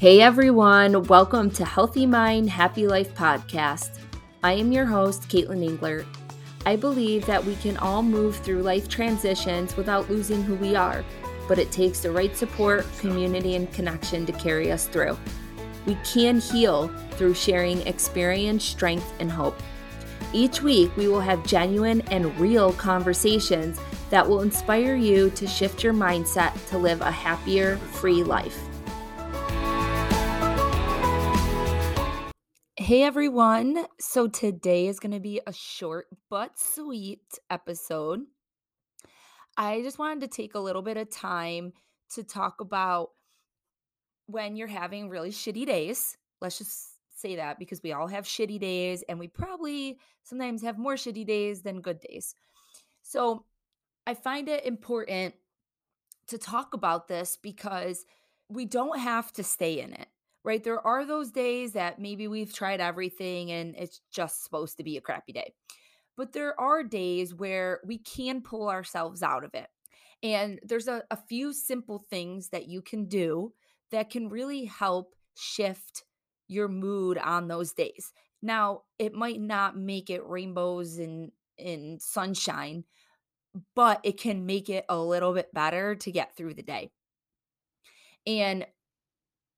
Hey everyone, welcome to Healthy Mind, Happy Life podcast. I am your host, Katelyn Englert. I believe that we can all move through life transitions without losing who we are, but it takes the right support, community, and connection to carry us through. We can heal through sharing experience, strength, and hope. Each week, we will have genuine and real conversations that will inspire you to shift your mindset to live a happier, free life. Hey everyone. So today is going to be a short but sweet episode. I just wanted to take a little bit of time to talk about when you're having really shitty days. Let's just say that because we all have shitty days and we probably sometimes have more shitty days than good days. So I find it important to talk about this because we don't have to stay in it right? There are those days that maybe we've tried everything and it's just supposed to be a crappy day. But there are days where we can pull ourselves out of it. And there's a, a few simple things that you can do that can really help shift your mood on those days. Now, it might not make it rainbows and, and sunshine, but it can make it a little bit better to get through the day. And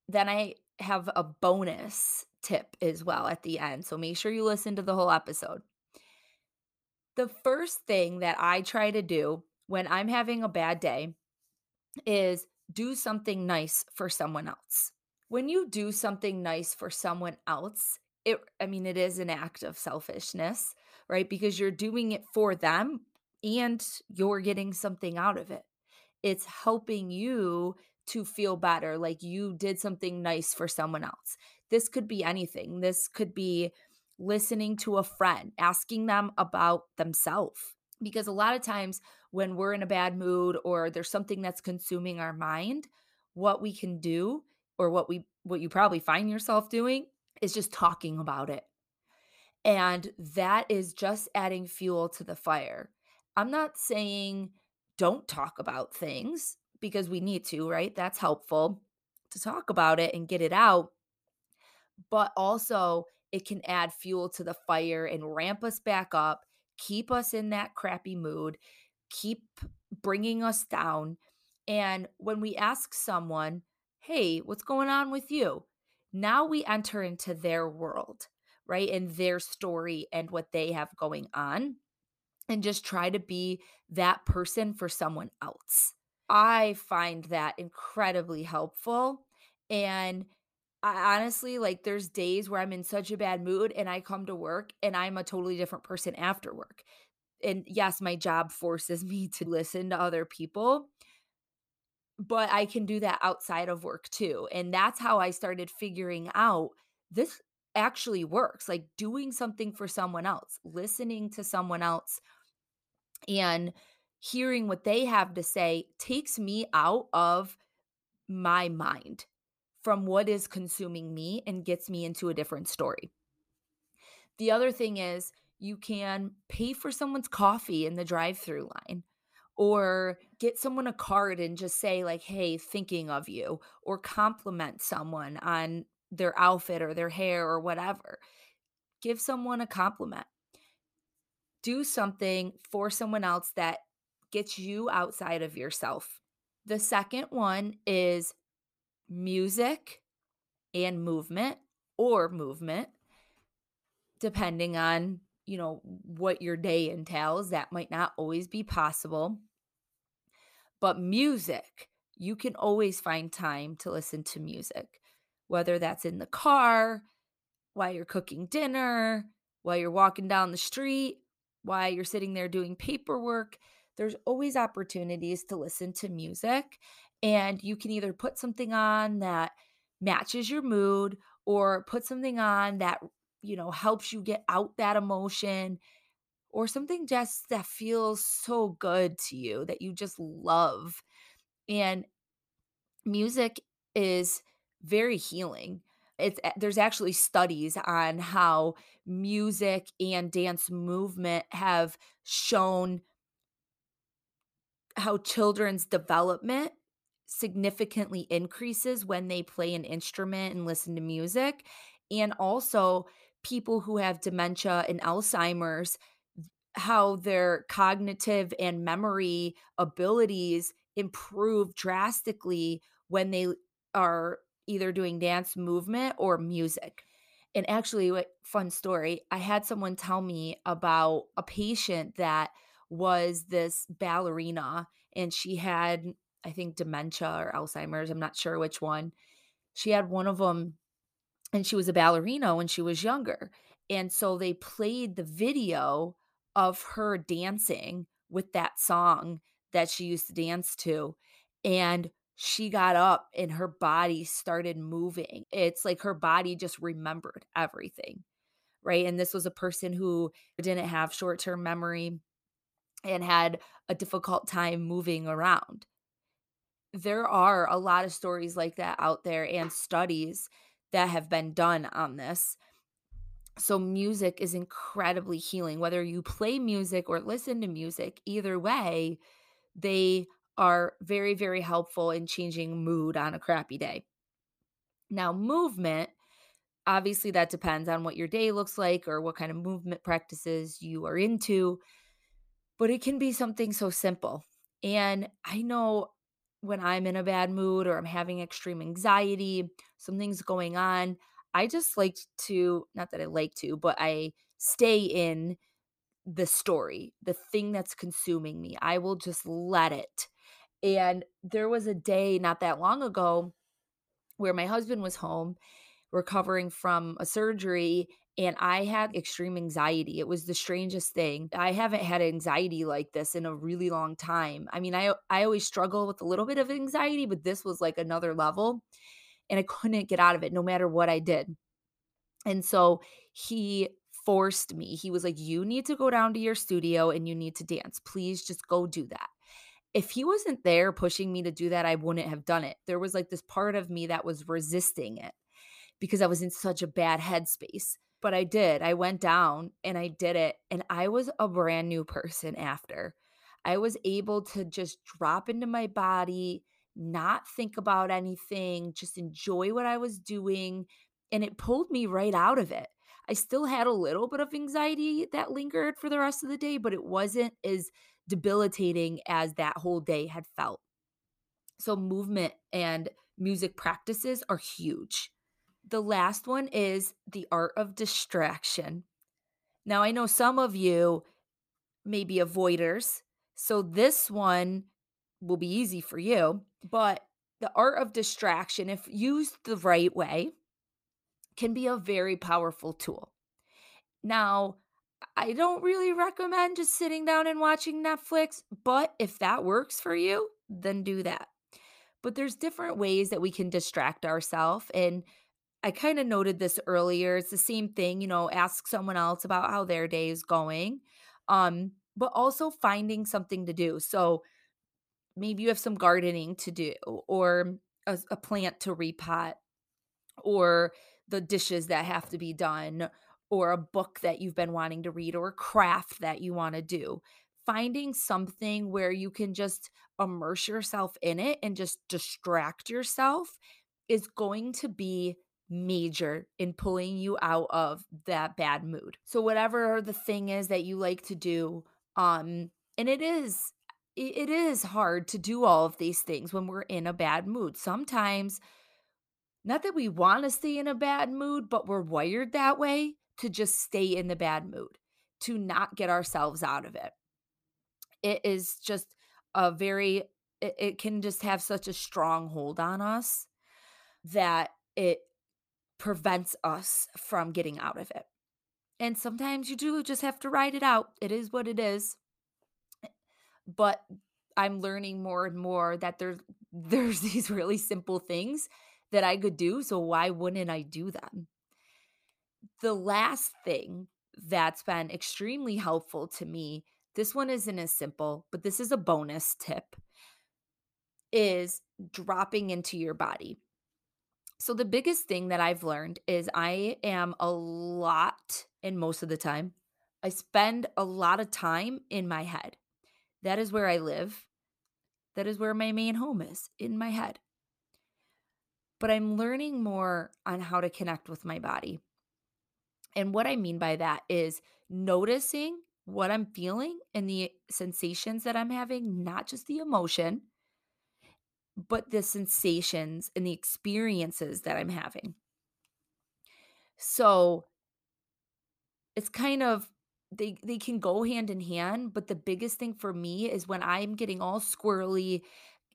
then I have a bonus tip as well at the end. So make sure you listen to the whole episode. The first thing that I try to do when I'm having a bad day is do something nice for someone else. When you do something nice for someone else, it I mean it is an act of selfishness, right? Because you're doing it for them and you're getting something out of it. It's helping you to feel better, like you did something nice for someone else. This could be anything. This could be listening to a friend, asking them about themselves. Because a lot of times when we're in a bad mood or there's something that's consuming our mind, what we can do or what we what you probably find yourself doing is just talking about it. And that is just adding fuel to the fire. I'm not saying don't talk about things because we need to, right? That's helpful to talk about it and get it out. But also, it can add fuel to the fire and ramp us back up, keep us in that crappy mood, keep bringing us down. And when we ask someone, hey, what's going on with you? Now we enter into their world, right? And their story and what they have going on, and just try to be that person for someone else. I find that incredibly helpful. And I honestly like there's days where I'm in such a bad mood and I come to work and I'm a totally different person after work. And yes, my job forces me to listen to other people, but I can do that outside of work too. And that's how I started figuring out this actually works like doing something for someone else, listening to someone else and hearing what they have to say takes me out of my mind from what is consuming me and gets me into a different story. The other thing is you can pay for someone's coffee in the drive-through line or get someone a card and just say like hey thinking of you or compliment someone on their outfit or their hair or whatever give someone a compliment do something for someone else that gets you outside of yourself. The second one is music and movement or movement depending on, you know, what your day entails. That might not always be possible. But music, you can always find time to listen to music, whether that's in the car, while you're cooking dinner, while you're walking down the street, while you're sitting there doing paperwork there's always opportunities to listen to music and you can either put something on that matches your mood or put something on that you know helps you get out that emotion or something just that feels so good to you that you just love and music is very healing. It's there's actually studies on how music and dance movement have shown how children's development significantly increases when they play an instrument and listen to music. And also, people who have dementia and Alzheimer's, how their cognitive and memory abilities improve drastically when they are either doing dance movement or music. And actually, what fun story, I had someone tell me about a patient that was this ballerina and she had I think dementia or Alzheimer's, I'm not sure which one. She had one of them and she was a ballerina when she was younger. And so they played the video of her dancing with that song that she used to dance to. And she got up and her body started moving. It's like her body just remembered everything. Right. And this was a person who didn't have short term memory and had a difficult time moving around. There are a lot of stories like that out there and studies that have been done on this. So, music is incredibly healing. Whether you play music or listen to music, either way, they are very, very helpful in changing mood on a crappy day. Now, movement, obviously, that depends on what your day looks like or what kind of movement practices you are into, but it can be something so simple. And I know when I'm in a bad mood or I'm having extreme anxiety, something's going on, I just like to, not that I like to, but I stay in the story, the thing that's consuming me. I will just let it. And there was a day not that long ago where my husband was home recovering from a surgery and I had extreme anxiety. It was the strangest thing. I haven't had anxiety like this in a really long time. I mean, I I always struggle with a little bit of anxiety, but this was like another level and I couldn't get out of it no matter what I did. And so he forced me. He was like, "You need to go down to your studio and you need to dance. Please just go do that." If he wasn't there pushing me to do that, I wouldn't have done it. There was like this part of me that was resisting it because I was in such a bad headspace but I did. I went down and I did it. And I was a brand new person after. I was able to just drop into my body, not think about anything, just enjoy what I was doing. And it pulled me right out of it. I still had a little bit of anxiety that lingered for the rest of the day, but it wasn't as debilitating as that whole day had felt. So, movement and music practices are huge. The last one is the art of distraction. Now, I know some of you may be avoiders, so this one will be easy for you, but the art of distraction, if used the right way, can be a very powerful tool. Now, I don't really recommend just sitting down and watching Netflix, but if that works for you, then do that. But there's different ways that we can distract ourselves and I kind of noted this earlier. It's the same thing, you know, ask someone else about how their day is going. Um, but also finding something to do. So maybe you have some gardening to do or a, a plant to repot or the dishes that have to be done or a book that you've been wanting to read or a craft that you want to do. Finding something where you can just immerse yourself in it and just distract yourself is going to be major in pulling you out of that bad mood. So whatever the thing is that you like to do um and it is it is hard to do all of these things when we're in a bad mood. Sometimes not that we want to stay in a bad mood, but we're wired that way to just stay in the bad mood, to not get ourselves out of it. It is just a very it, it can just have such a strong hold on us that it prevents us from getting out of it. And sometimes you do just have to ride it out. It is what it is. But I'm learning more and more that there's there's these really simple things that I could do, so why wouldn't I do them? The last thing that's been extremely helpful to me, this one isn't as simple, but this is a bonus tip is dropping into your body. So, the biggest thing that I've learned is I am a lot, and most of the time, I spend a lot of time in my head. That is where I live. That is where my main home is, in my head. But I'm learning more on how to connect with my body. And what I mean by that is noticing what I'm feeling and the sensations that I'm having, not just the emotion, but the sensations and the experiences that I'm having. So it's kind of they they can go hand in hand, but the biggest thing for me is when I'm getting all squirrely,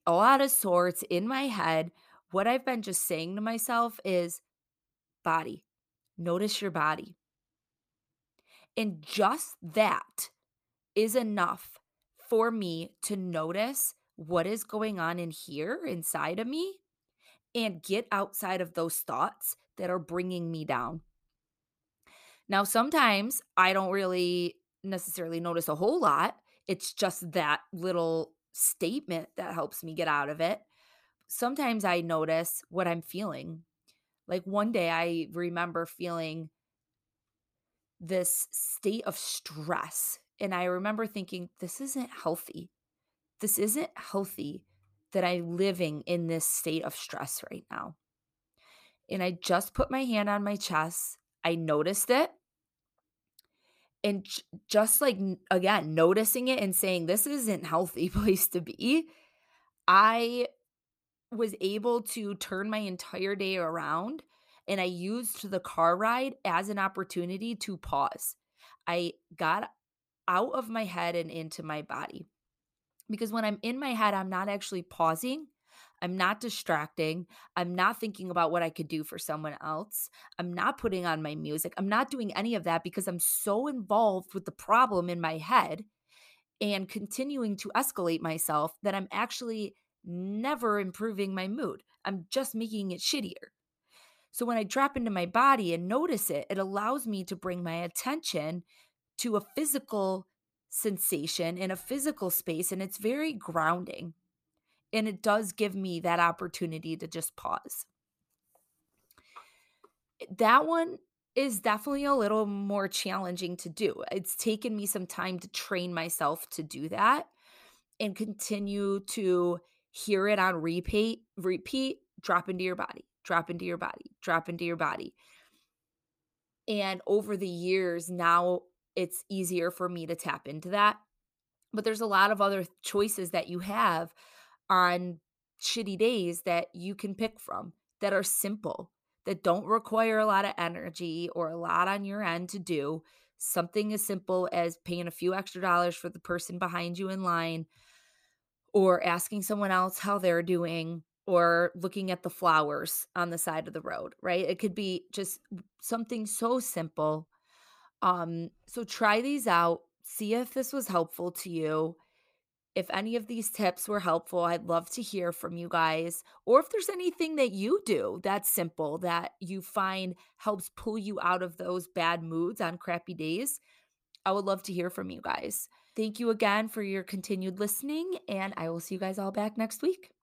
all out of sorts in my head, what I've been just saying to myself is body. Notice your body. And just that is enough for me to notice what is going on in here inside of me and get outside of those thoughts that are bringing me down. Now, sometimes I don't really necessarily notice a whole lot. It's just that little statement that helps me get out of it. Sometimes I notice what I'm feeling. Like one day I remember feeling this state of stress. And I remember thinking, this isn't healthy. This isn't healthy that I'm living in this state of stress right now. And I just put my hand on my chest. I noticed it and just like again noticing it and saying this isn't healthy place to be i was able to turn my entire day around and i used the car ride as an opportunity to pause i got out of my head and into my body because when i'm in my head i'm not actually pausing I'm not distracting. I'm not thinking about what I could do for someone else. I'm not putting on my music. I'm not doing any of that because I'm so involved with the problem in my head and continuing to escalate myself that I'm actually never improving my mood. I'm just making it shittier. So when I drop into my body and notice it, it allows me to bring my attention to a physical sensation in a physical space and it's very grounding. And it does give me that opportunity to just pause. That one is definitely a little more challenging to do. It's taken me some time to train myself to do that and continue to hear it on repeat, repeat, drop into your body, drop into your body, drop into your body. And over the years, now it's easier for me to tap into that. But there's a lot of other choices that you have on shitty days that you can pick from that are simple, that don't require a lot of energy or a lot on your end to do. Something as simple as paying a few extra dollars for the person behind you in line or asking someone else how they're doing or looking at the flowers on the side of the road, right? It could be just something so simple. Um so try these out, see if this was helpful to you if any of these tips were helpful, I'd love to hear from you guys. Or if there's anything that you do that's simple that you find helps pull you out of those bad moods on crappy days, I would love to hear from you guys. Thank you again for your continued listening, and I will see you guys all back next week.